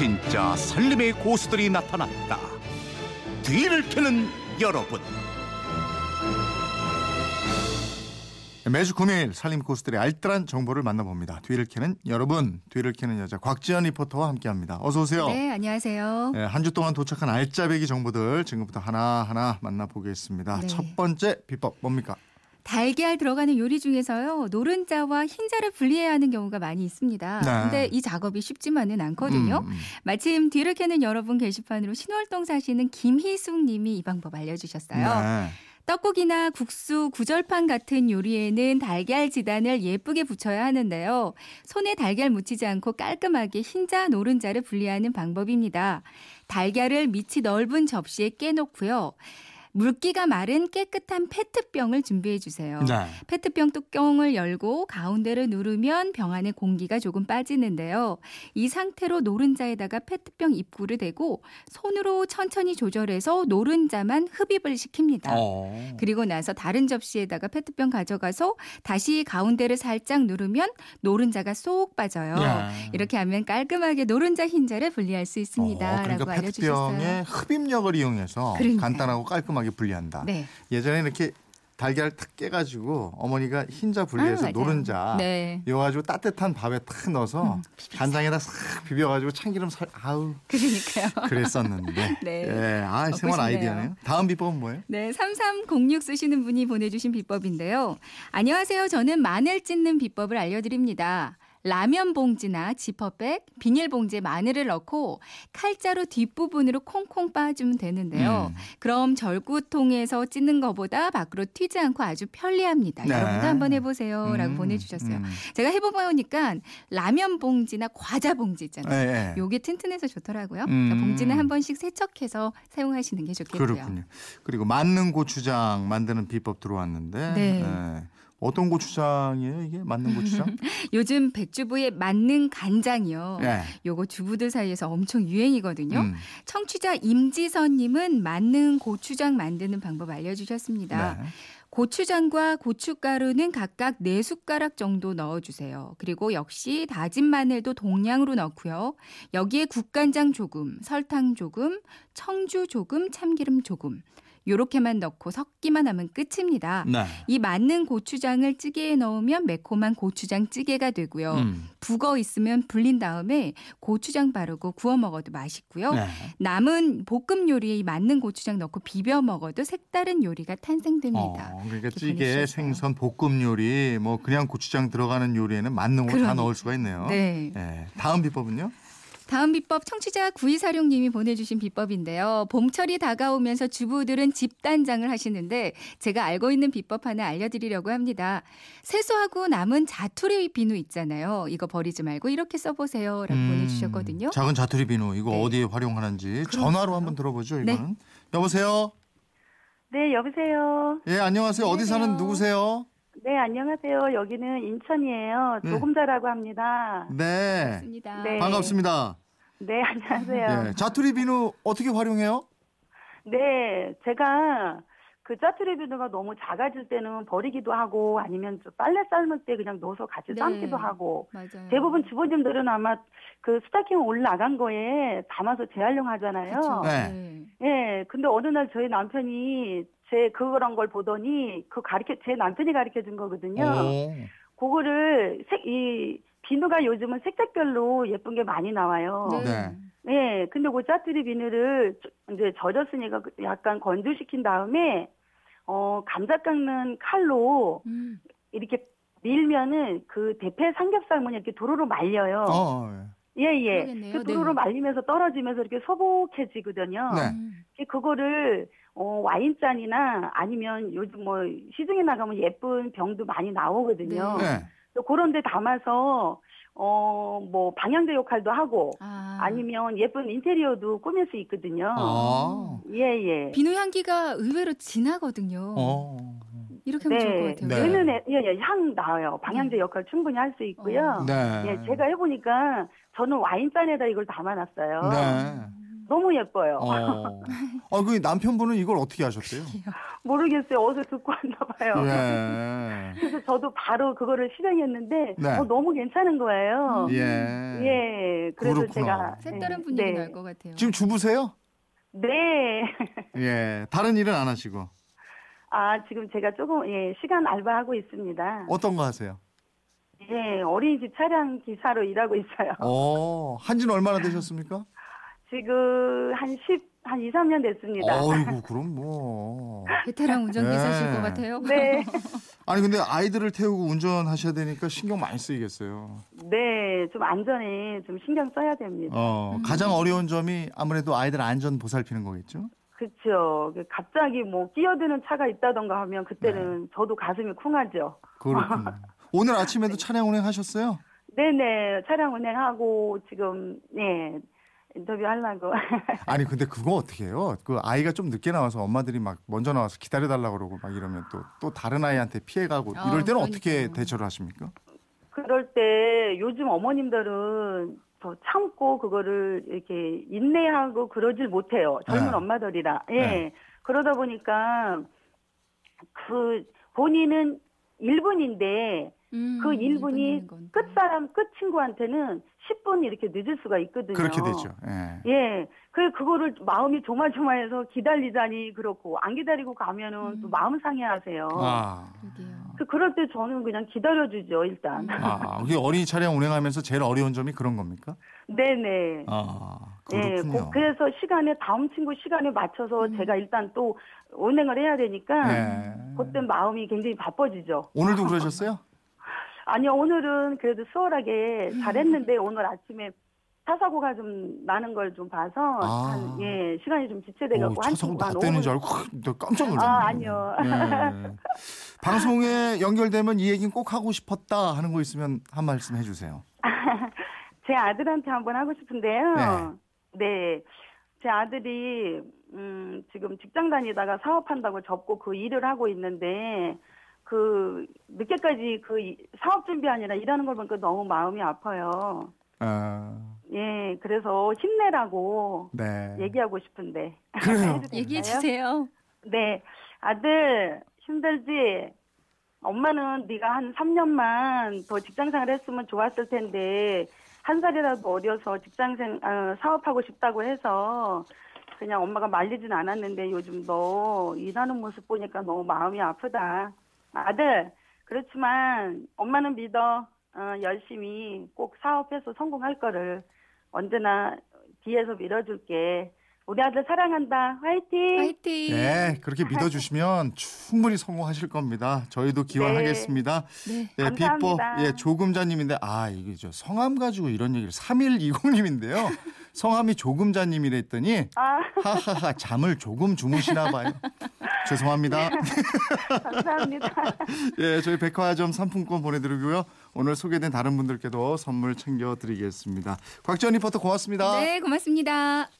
진짜 살림의 고수들이 나타났다. 뒤를 캐는 여러분. 매주 금요일 살림 고수들의 알뜰한 정보를 만나봅니다. 뒤를 캐는 여러분, 뒤를 캐는 여자 곽지연 리포터와 함께합니다. 어서 오세요. 네, 안녕하세요. 네, 한주 동안 도착한 알짜배기 정보들 지금부터 하나 하나 만나보겠습니다. 네. 첫 번째 비법 뭡니까? 달걀 들어가는 요리 중에서요. 노른자와 흰자를 분리해야 하는 경우가 많이 있습니다. 네. 근데 이 작업이 쉽지만은 않거든요. 음, 음. 마침 뒤를 캐는 여러분 게시판으로 신월동 사시는 김희숙 님이 이 방법 알려주셨어요. 네. 떡국이나 국수, 구절판 같은 요리에는 달걀 지단을 예쁘게 붙여야 하는데요. 손에 달걀 묻히지 않고 깔끔하게 흰자, 노른자를 분리하는 방법입니다. 달걀을 밑이 넓은 접시에 깨놓고요. 물기가 마른 깨끗한 페트병을 준비해 주세요. 네. 페트병 뚜껑을 열고 가운데를 누르면 병 안에 공기가 조금 빠지는데요. 이 상태로 노른자에다가 페트병 입구를 대고 손으로 천천히 조절해서 노른자만 흡입을 시킵니다. 어. 그리고 나서 다른 접시에다가 페트병 가져가서 다시 가운데를 살짝 누르면 노른자가 쏙 빠져요. 야. 이렇게 하면 깔끔하게 노른자 흰자를 분리할 수 있습니다. 어, 그러니까 라고 알려주셨어요. 페트병의 흡입력을 이용해서 그러니까요. 간단하고 깔끔하게 분리한다. 네. 예전에 이렇게 달걀 탁 깨가지고 어머니가 흰자 분리해서 아. 노른자 네. 이거 가지고 따뜻한 밥에 탁 넣어서 음, 간장에다 싹 비벼가지고 참기름 살 아우 그러니까요. 그랬었는데. 네. 예, 아 먹고 생활. 아이디어네요. 다음 비법은 뭐예요? 네, 3306 쓰시는 분이 보내주신 비법인데요. 안녕하세요. 저는 마늘 찢는 비법을 알려드립니다. 라면 봉지나 지퍼백, 비닐봉지에 마늘을 넣고 칼자루 뒷부분으로 콩콩 빻아주면 되는데요. 음. 그럼 절구통에서 찢는 것보다 밖으로 튀지 않고 아주 편리합니다. 네. 여러분도 한번 해보세요. 라고 음, 보내주셨어요. 음. 제가 해보보니까 라면 봉지나 과자 봉지 있잖아요. 예, 예. 요게 튼튼해서 좋더라고요. 음. 그러니까 봉지는 한 번씩 세척해서 사용하시는 게 좋겠고요. 그렇군요. 그리고 만능 고추장 만드는 비법 들어왔는데 네. 예. 어떤 고추장이에요 이게 만능 고추장? 요즘 백주부의 만능 간장이요. 예. 요거 주부들 사이에서 엄청 유행이거든요. 음. 청취자 임지선님은 만능 고추장 만드는 방법 알려주셨습니다. 네. 고추장과 고춧가루는 각각 4숟가락 정도 넣어주세요. 그리고 역시 다진 마늘도 동량으로 넣고요. 여기에 국간장 조금, 설탕 조금, 청주 조금, 참기름 조금. 요렇게만 넣고 섞기만 하면 끝입니다. 네. 이 만능 고추장을 찌개에 넣으면 매콤한 고추장 찌개가 되고요. 음. 북어 있으면 불린 다음에 고추장 바르고 구워 먹어도 맛있고요. 네. 남은 볶음 요리에 이 만능 고추장 넣고 비벼 먹어도 색다른 요리가 탄생됩니다. 어, 그러니까 찌개. 생선, 볶음 요리, 뭐 그냥 고추장 들어가는 요리에는 만능으로 다 그러니까. 넣을 수가 있네요. 네. 예. 다음 비법은요? 다음 비법 청취자 구이사룡님이 보내주신 비법인데요. 봄철이 다가오면서 주부들은 집단장을 하시는데 제가 알고 있는 비법 하나 알려드리려고 합니다. 세수하고 남은 자투리 비누 있잖아요. 이거 버리지 말고 이렇게 써보세요 라고 음, 보내주셨거든요. 작은 자투리 비누 이거 네. 어디에 활용하는지 전화로 한번 들어보죠. 네. 이거는 여보세요. 네, 여보세요. 예 안녕하세요. 어디 사는 안녕하세요. 누구세요? 네, 안녕하세요. 여기는 인천이에요. 네. 조금자라고 합니다. 네. 맞습니다. 네. 반갑습니다. 네, 안녕하세요. 예. 자투리 비누 어떻게 활용해요? 네, 제가 그 짜투리 비누가 너무 작아질 때는 버리기도 하고 아니면 좀 빨래 삶을 때 그냥 넣어서 같이 네. 삶기도 하고 맞아요. 대부분 주부님들은 아마 그 스타킹 올라간 거에 담아서 재활용하잖아요. 그쵸? 네. 예, 근데 어느 날 저희 남편이 제 그런 걸 보더니 그 가르쳐 제 남편이 가르쳐 준 거거든요. 오. 그거를 색, 이 비누가 요즘은 색깔별로 예쁜 게 많이 나와요. 네. 네, 근데 그 짜투리 비누를 저- 이제 젖었으니까 그 약간 건조시킨 다음에 어 감자 깎는 칼로 음. 이렇게 밀면은 그 대패 삼겹살은 이렇게 도로로 말려요. 어. 예, 예. 그러겠네요. 그 도로로 네. 말리면서 떨어지면서 이렇게 소복해지거든요. 네. 음. 그거를 어 와인잔이나 아니면 요즘 뭐 시중에 나가면 예쁜 병도 많이 나오거든요. 네. 네. 또 그런 데 담아서 어 뭐 방향제 역할도 하고 아. 아니면 예쁜 인테리어도 꾸밀 수 있거든요. 아. 예, 예. 비누 향기가 의외로 진하거든요. 어. 이렇게 하면 좋을 것 네. 같아요. 네. 얘는 예, 예, 향 나와요. 방향제 역할 충분히 할 수 있고요. 어. 네. 예, 제가 해보니까 저는 와인잔에다 이걸 담아놨어요. 네. 너무 예뻐요. 어. 아, 그 남편분은 이걸 어떻게 하셨대요? 모르겠어요. 어디서 듣고 왔나 봐요. 예. 그래서 저도 바로 그거를 실행했는데 네. 어, 너무 괜찮은 거예요. 예. 예, 그래서 그렇구나. 제가 색다른 네, 분위기 네. 날것 같아요. 지금 주부세요? 네. 예. 다른 일은 안 하시고. 아, 지금 제가 조금 예, 시간 알바하고 있습니다. 어떤 거 하세요? 예, 어린이집 차량 기사로 일하고 있어요. 어, 한지는 얼마나 되셨습니까? 지금 한 10, 한 2, 3년 됐습니다. 어이구, 그럼 뭐. 베테랑 운전기사실 네. 것 같아요. 네. 아니, 근데 아이들을 태우고 운전하셔야 되니까 신경 많이 쓰이겠어요. 네, 좀 안전에 좀 신경 써야 됩니다. 어, 가장 어려운 점이 아무래도 아이들 안전 보살피는 거겠죠? 그렇죠. 갑자기 뭐 끼어드는 차가 있다던가 하면 그때는 네. 저도 가슴이 쿵하죠. 그렇군요. 오늘 아침에도 차량 운행하셨어요? 네네, 차량 운행하고 지금 예 인터뷰 하려고. 아니 근데 그거 어떻게 해요? 그 아이가 좀 늦게 나와서 엄마들이 막 먼저 나와서 기다려 달라 그러고 막 이러면 또 또 다른 아이한테 피해 가고 아, 이럴 때는 어떻게 그러니까요. 대처를 하십니까? 그럴 때 요즘 어머님들은 더 참고 그거를 이렇게 인내하고 그러질 못해요. 젊은 네. 엄마들이라. 예. 네. 그러다 보니까 그 본인은 1분인데 음, 그 1분이 이분인 건데. 끝사람 끝 친구한테는 10분 이렇게 늦을 수가 있거든요. 그렇게 되죠. 예. 예. 그 그거를 마음이 조마조마해서 기다리자니 그렇고 안 기다리고 가면은 또 음. 마음 상해하세요. 아. 그 그럴 때 저는 그냥 기다려주죠 일단. 음. 아, 그게 어린이 차량 운행하면서 제일 어려운 점이 그런 겁니까? 네네. 아, 예, 그렇군요. 고- 그래서 시간에 다음 친구 시간에 맞춰서 음. 제가 일단 또 운행을 해야 되니까 예. 그때 마음이 굉장히 바빠지죠. 오늘도 그러셨어요? 아니요 오늘은 그래도 수월하게 음. 잘했는데 오늘 아침에 차 사고가 좀 나는 걸 좀 봐서 아. 한, 예 시간이 좀 오, 지체돼 갖고 차 사고 나 때는 줄 알고 나 깜짝 놀랐네. 아, 아니요. 예. 방송에 연결되면 이 얘기는 꼭 하고 싶었다 하는 거 있으면 한 말씀 해주세요. 제 아들한테 한번 하고 싶은데요. 네. 제 아들이 음 지금 직장 다니다가 사업한다고 접고 그 일을 하고 있는데 그 늦게까지 그 이- 사업 준비하느라 일하는 걸 보니까 너무 마음이 아파요. 아, 예, 그래서 힘내라고 네. 얘기하고 싶은데. 그래요. 얘기해? 주세요. 네, 아들 힘들지? 엄마는 네가 한 3년만 더 직장생활 했으면 좋았을 텐데 한 살이라도 어려서 직장생 어, 사업하고 싶다고 해서 그냥 엄마가 말리진 않았는데 요즘 너 일하는 모습 보니까 너무 마음이 아프다. 아들 그렇지만 엄마는 믿어 어, 열심히 꼭 사업해서 성공할 거를 언제나 뒤에서 밀어줄게. 우리 아들 사랑한다. 화이팅! 화이팅. 네, 그렇게 믿어주시면 충분히 성공하실 겁니다. 저희도 기원하겠습니다. 네. 네, 감사합니다. 비법 예 조금자님인데 아 이게 저 성함 가지고 이런 얘기를 3120님인데요. 성함이 조금자님이랬더니 아, 하하하 잠을 조금 주무시나 봐요. 죄송합니다. 감사합니다. 예, 저희 백화점 상품권 보내드리고요. 오늘 소개된 다른 분들께도 선물 챙겨드리겠습니다. 곽지연 리포터 고맙습니다. 네, 고맙습니다.